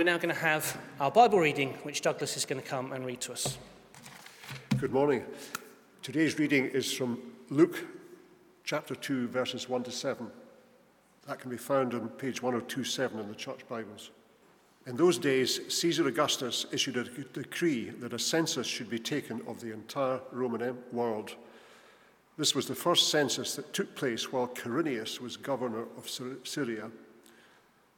We're now going to have our Bible reading, which Douglas is going to come and read to us. Good morning. Today's reading is from Luke chapter 2, verses 1 to 7. That can be found on page 1027 in the Church Bibles. In those days, Caesar Augustus issued a decree that a census should be taken of the entire Roman world. This was the first census that took place while Quirinius was governor of Syria,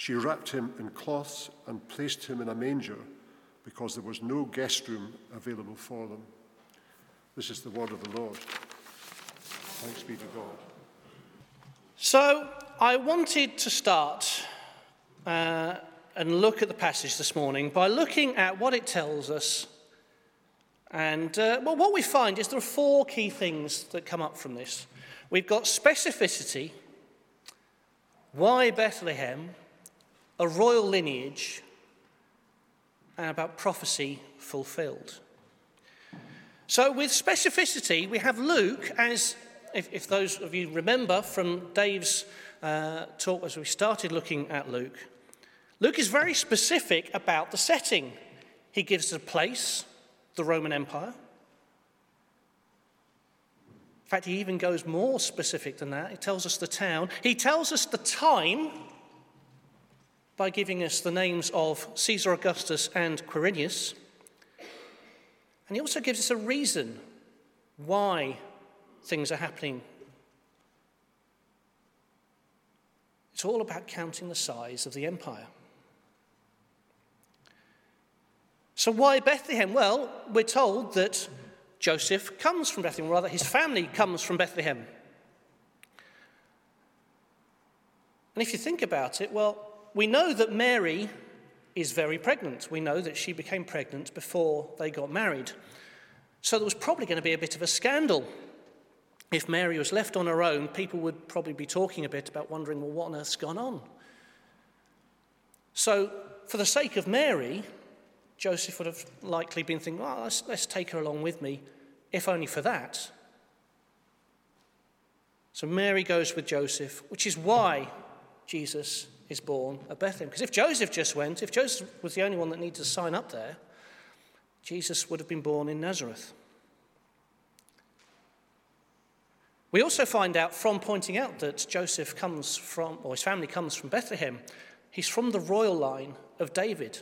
She wrapped him in cloths and placed him in a manger because there was no guest room available for them. This is the word of the Lord. Thanks be to God. So, I wanted to start uh, and look at the passage this morning by looking at what it tells us. And uh, well, what we find is there are four key things that come up from this. We've got specificity, why Bethlehem, a royal lineage, and about prophecy fulfilled. So, with specificity, we have Luke, as if, if those of you remember from Dave's uh, talk as we started looking at Luke, Luke is very specific about the setting. He gives a place, the Roman Empire. In fact, he even goes more specific than that. He tells us the town. He tells us the time by giving us the names of Caesar Augustus and Quirinius. And he also gives us a reason why things are happening. It's all about counting the size of the empire. So, why Bethlehem? Well, we're told that Joseph comes from Bethlehem, or rather, his family comes from Bethlehem. And if you think about it, well, we know that Mary is very pregnant. We know that she became pregnant before they got married. So there was probably going to be a bit of a scandal. If Mary was left on her own, people would probably be talking a bit about wondering, well, what on earth's gone on? So, for the sake of Mary, Joseph would have likely been thinking, well, let's, let's take her along with me, if only for that. So Mary goes with Joseph, which is why Jesus is born at Bethlehem. Because if Joseph just went, if Joseph was the only one that needed to sign up there, Jesus would have been born in Nazareth. We also find out from pointing out that Joseph comes from, or his family comes from Bethlehem, he's from the royal line of David.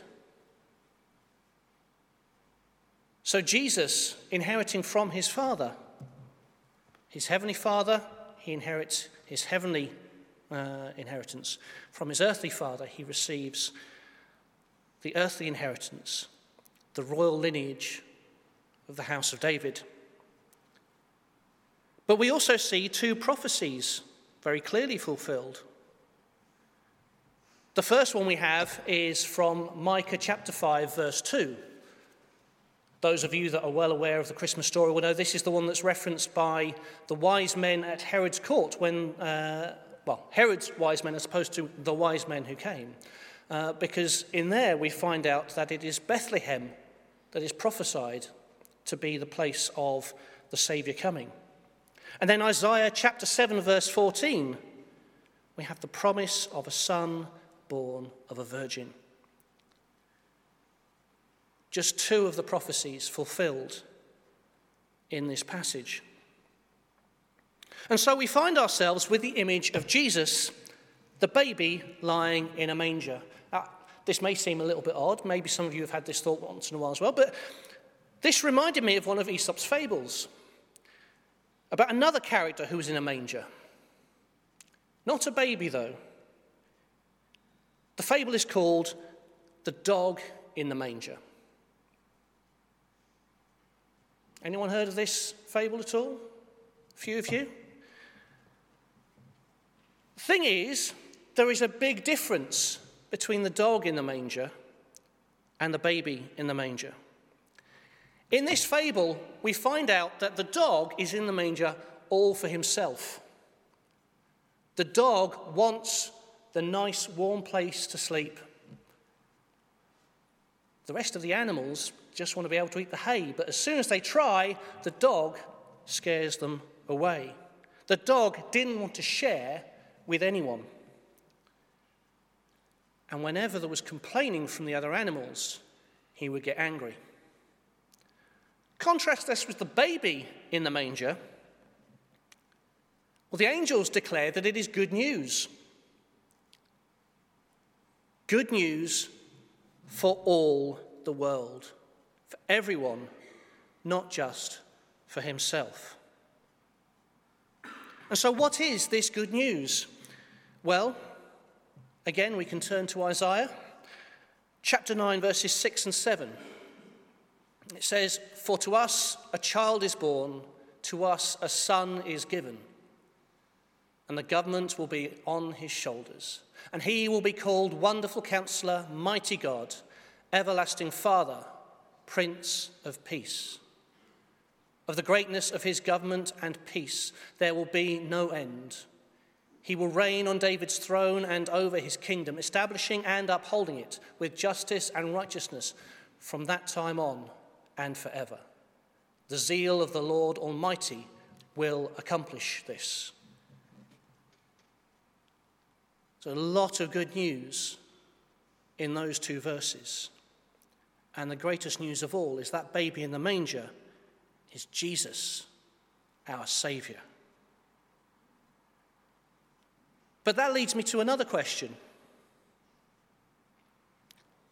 So, Jesus, inheriting from his Father, his heavenly Father, he inherits his heavenly uh, inheritance. From his earthly Father, he receives the earthly inheritance, the royal lineage of the house of David. But we also see two prophecies very clearly fulfilled. The first one we have is from Micah chapter 5, verse 2. Those of you that are well aware of the Christmas story will know this is the one that's referenced by the wise men at Herod's court when, uh, well, Herod's wise men as opposed to the wise men who came. Uh, because in there we find out that it is Bethlehem that is prophesied to be the place of the Saviour coming. And then Isaiah chapter 7, verse 14, we have the promise of a son born of a virgin just two of the prophecies fulfilled in this passage. And so we find ourselves with the image of Jesus, the baby lying in a manger. Now, this may seem a little bit odd. Maybe some of you have had this thought once in a while as well. But this reminded me of one of Aesop's fables about another character who was in a manger. Not a baby, though. The fable is called The Dog in the Manger. Anyone heard of this fable at all? A few of you? Thing is, there is a big difference between the dog in the manger and the baby in the manger. In this fable, we find out that the dog is in the manger all for himself. The dog wants the nice, warm place to sleep. The rest of the animals just want to be able to eat the hay, but as soon as they try, the dog scares them away. The dog didn't want to share with anyone. And whenever there was complaining from the other animals, he would get angry. Contrast this with the baby in the manger. Well, the angels declare that it is good news. Good news for all the world, for everyone, not just for himself. And so, what is this good news? Well, again, we can turn to Isaiah chapter 9, verses 6 and 7. It says, For to us a child is born, to us a son is given, and the government will be on his shoulders. And he will be called Wonderful Counselor, Mighty God, Everlasting Father, Prince of Peace. Of the greatness of his government and peace, there will be no end. He will reign on David's throne and over his kingdom, establishing and upholding it with justice and righteousness from that time on and forever. The zeal of the Lord Almighty will accomplish this. So, a lot of good news in those two verses. And the greatest news of all is that baby in the manger is Jesus, our Saviour. But that leads me to another question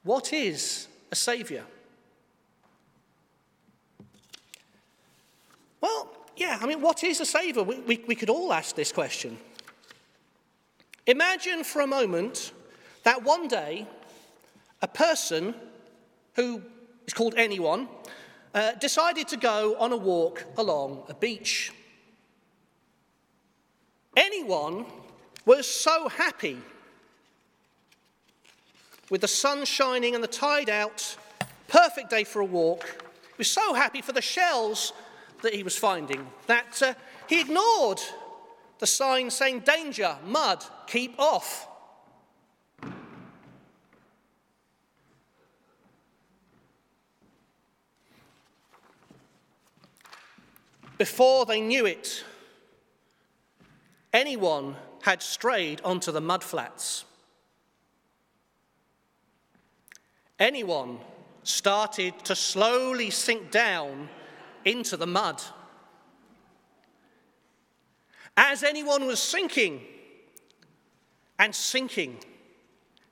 What is a Saviour? Well, yeah, I mean, what is a saviour? We, we, we could all ask this question. Imagine for a moment that one day a person who is called anyone uh, decided to go on a walk along a beach. Anyone was so happy with the sun shining and the tide out, perfect day for a walk. He was so happy for the shells that he was finding that uh, he ignored the sign saying, Danger, mud, keep off. Before they knew it, anyone had strayed onto the mudflats. Anyone started to slowly sink down into the mud. As anyone was sinking and sinking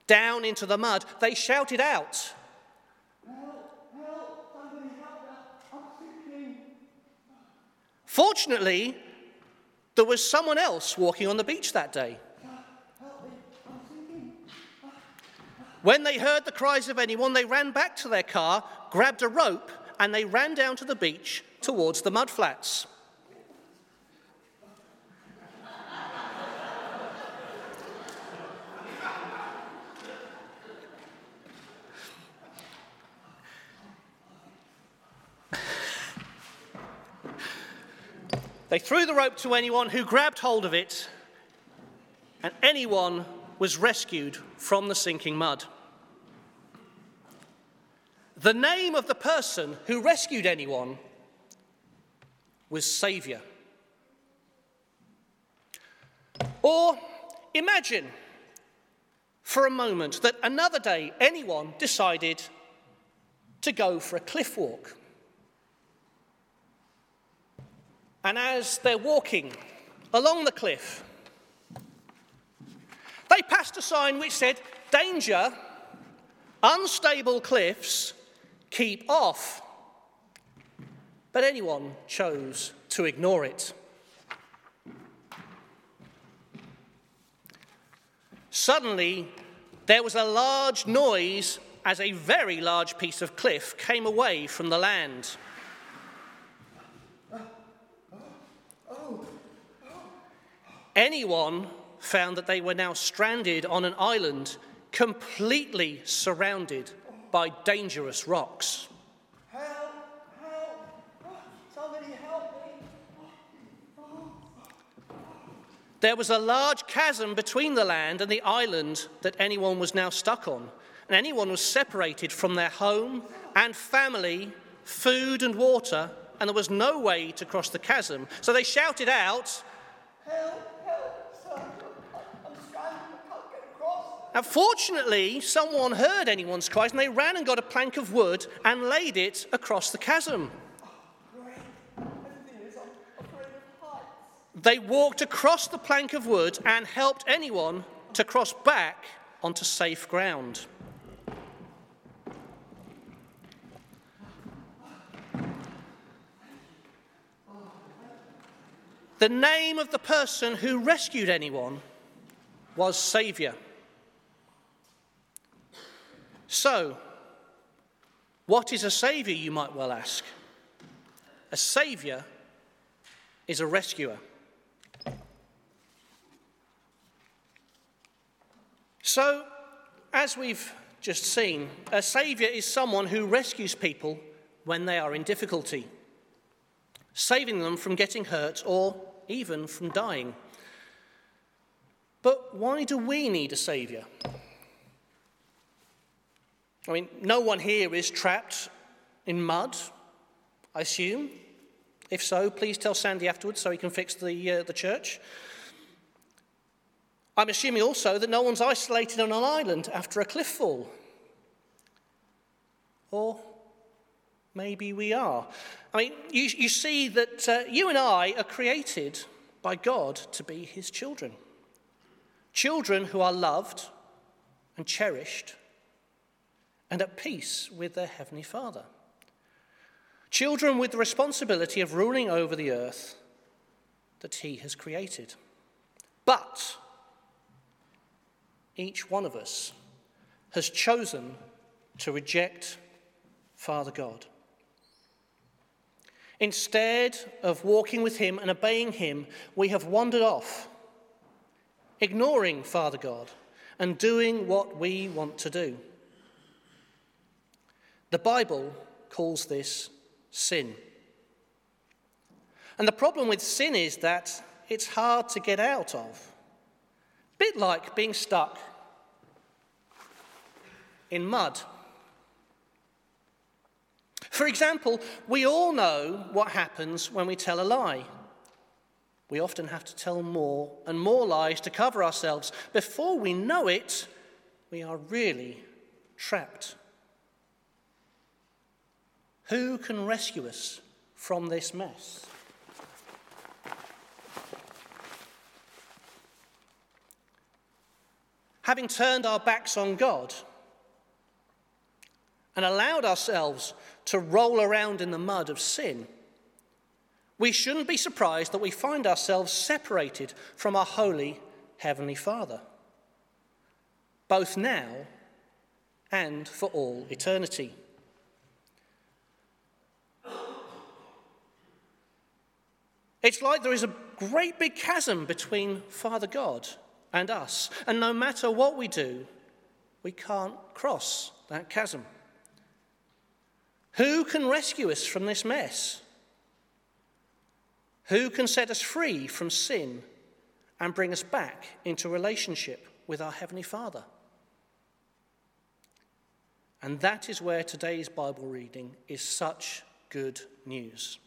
down into the mud, they shouted out, Fortunately, there was someone else walking on the beach that day. When they heard the cries of anyone, they ran back to their car, grabbed a rope, and they ran down to the beach towards the mudflats. They threw the rope to anyone who grabbed hold of it, and anyone was rescued from the sinking mud. The name of the person who rescued anyone was Saviour. Or imagine for a moment that another day anyone decided to go for a cliff walk. And as they're walking along the cliff, they passed a sign which said, Danger, unstable cliffs, keep off. But anyone chose to ignore it. Suddenly, there was a large noise as a very large piece of cliff came away from the land. Anyone found that they were now stranded on an island completely surrounded by dangerous rocks. Help! Help! Somebody help me! There was a large chasm between the land and the island that anyone was now stuck on, and anyone was separated from their home and family, food and water, and there was no way to cross the chasm. So they shouted out, Help! Now, fortunately, someone heard anyone's cries and they ran and got a plank of wood and laid it across the chasm. They walked across the plank of wood and helped anyone to cross back onto safe ground. The name of the person who rescued anyone was Saviour. So, what is a Saviour, you might well ask? A Saviour is a rescuer. So, as we've just seen, a saviour is someone who rescues people when they are in difficulty, saving them from getting hurt or even from dying. But why do we need a saviour? I mean, no one here is trapped in mud, I assume. If so, please tell Sandy afterwards so he can fix the, uh, the church. I'm assuming also that no one's isolated on an island after a cliff fall. Or maybe we are. I mean, you, you see that uh, you and I are created by God to be his children. Children who are loved and cherished and at peace with their Heavenly Father. Children with the responsibility of ruling over the earth that He has created. But each one of us has chosen to reject Father God. Instead of walking with Him and obeying Him, we have wandered off, ignoring Father God and doing what we want to do. The Bible calls this sin. And the problem with sin is that it's hard to get out of. Bit like being stuck in mud. For example, we all know what happens when we tell a lie. We often have to tell more and more lies to cover ourselves. Before we know it, we are really trapped. Who can rescue us from this mess? Having turned our backs on God and allowed ourselves to roll around in the mud of sin, we shouldn't be surprised that we find ourselves separated from our holy Heavenly Father, both now and for all eternity. It's like there is a great big chasm between Father God and us, and no matter what we do, we can't cross that chasm. Who can rescue us from this mess? Who can set us free from sin and bring us back into relationship with our Heavenly Father? And that is where today's Bible reading is such good news.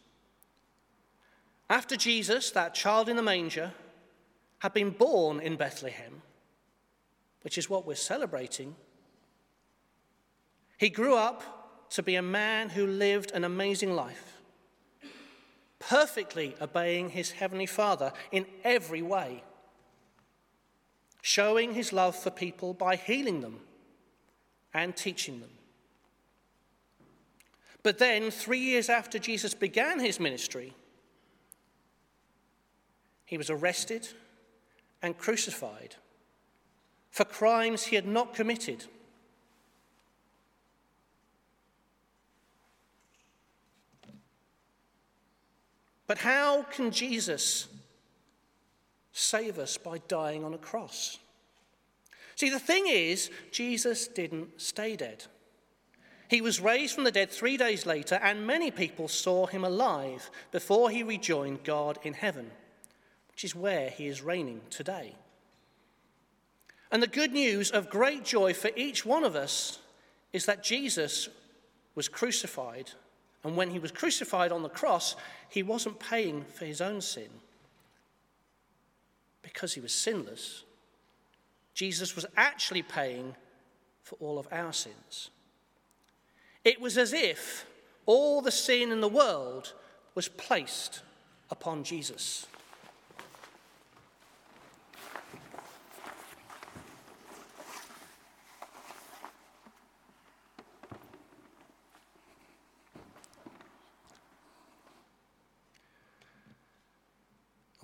After Jesus, that child in the manger, had been born in Bethlehem, which is what we're celebrating, he grew up to be a man who lived an amazing life, perfectly obeying his heavenly Father in every way, showing his love for people by healing them and teaching them. But then, three years after Jesus began his ministry, he was arrested and crucified for crimes he had not committed. But how can Jesus save us by dying on a cross? See, the thing is, Jesus didn't stay dead. He was raised from the dead three days later, and many people saw him alive before he rejoined God in heaven, which is where he is reigning today. And the good news of great joy for each one of us is that Jesus was crucified. And when he was crucified on the cross, he wasn't paying for his own sin because he was sinless. Jesus was actually paying for all of our sins. It was as if all the sin in the world was placed upon Jesus.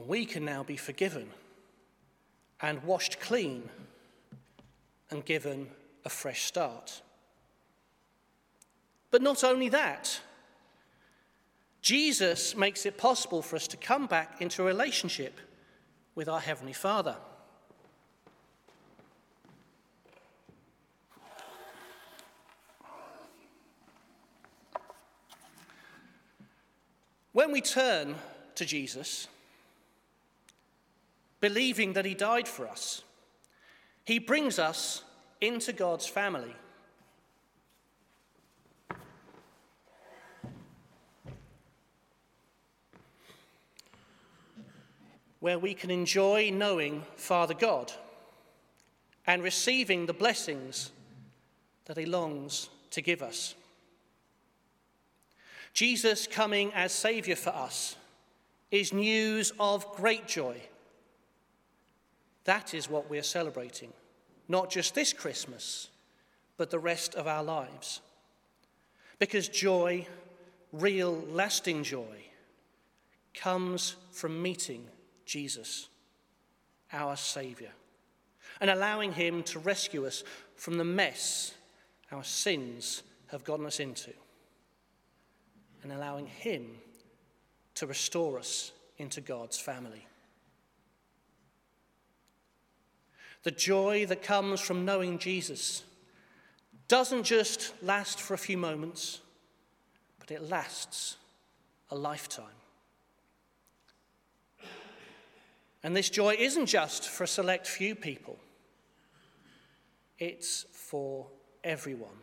We can now be forgiven and washed clean and given a fresh start. But not only that, Jesus makes it possible for us to come back into a relationship with our Heavenly Father. When we turn to Jesus, believing that He died for us, He brings us into God's family. Where we can enjoy knowing Father God and receiving the blessings that He longs to give us. Jesus coming as Saviour for us is news of great joy that is what we're celebrating, not just this Christmas, but the rest of our lives. Because joy, real, lasting joy, comes from meeting Jesus, our Saviour, and allowing Him to rescue us from the mess our sins have gotten us into, and allowing Him to restore us into God's family. The joy that comes from knowing Jesus doesn't just last for a few moments, but it lasts a lifetime. And this joy isn't just for a select few people, it's for everyone.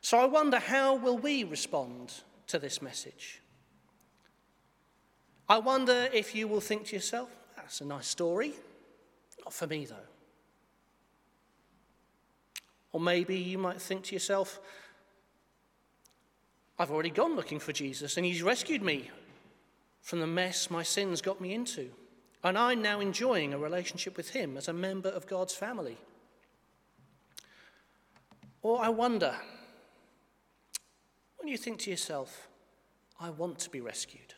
So I wonder how will we respond to this message? I wonder if you will think to yourself, that's a nice story. Not for me, though. Or maybe you might think to yourself, I've already gone looking for Jesus and he's rescued me from the mess my sins got me into. And I'm now enjoying a relationship with him as a member of God's family. Or I wonder, when you think to yourself, I want to be rescued,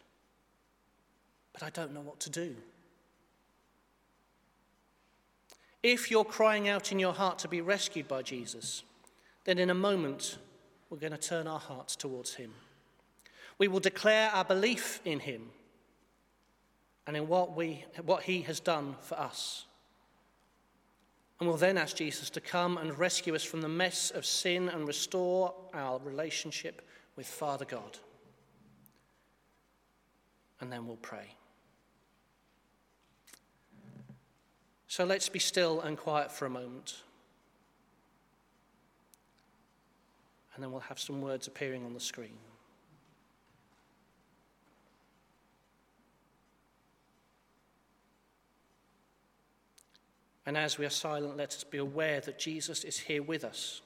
but I don't know what to do. If you're crying out in your heart to be rescued by Jesus, then in a moment we're going to turn our hearts towards Him. We will declare our belief in Him and in what, we, what He has done for us. And we'll then ask Jesus to come and rescue us from the mess of sin and restore our relationship with Father God. And then we'll pray. So let's be still and quiet for a moment. And then we'll have some words appearing on the screen. And as we are silent, let us be aware that Jesus is here with us.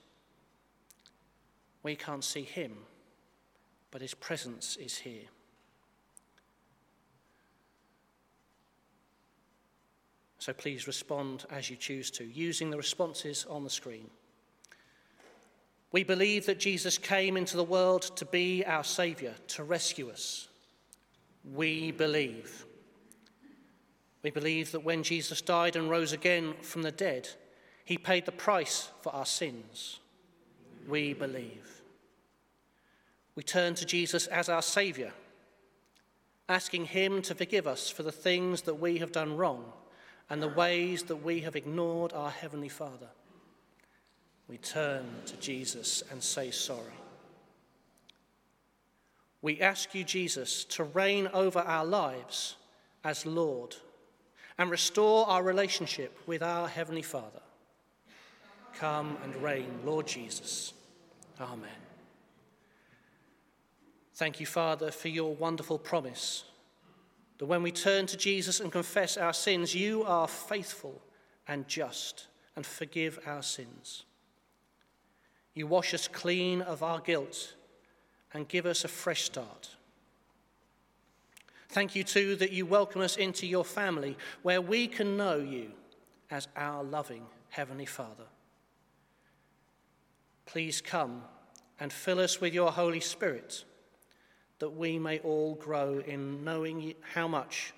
We can't see him, but his presence is here. So please respond as you choose to, using the responses on the screen. We believe that Jesus came into the world to be our Saviour, to rescue us. We believe. We believe that when Jesus died and rose again from the dead, he paid the price for our sins. We believe. We turn to Jesus as our Saviour, asking him to forgive us for the things that we have done wrong and the ways that we have ignored our Heavenly Father. we turn to Jesus and say sorry. We ask you, Jesus, to reign over our lives as Lord and restore our relationship with our Heavenly Father. Come and reign, Lord Jesus. Amen. Thank you, Father, for your wonderful promise that when we turn to Jesus and confess our sins, you are faithful and just and forgive our sins. You wash us clean of our guilt and give us a fresh start. Thank you, too, that you welcome us into your family where we can know you as our loving Heavenly Father. Please come and fill us with your Holy Spirit that we may all grow in knowing how much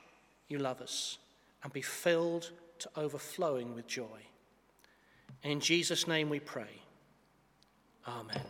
you love us and be filled to overflowing with joy. In Jesus' name we pray. Amen.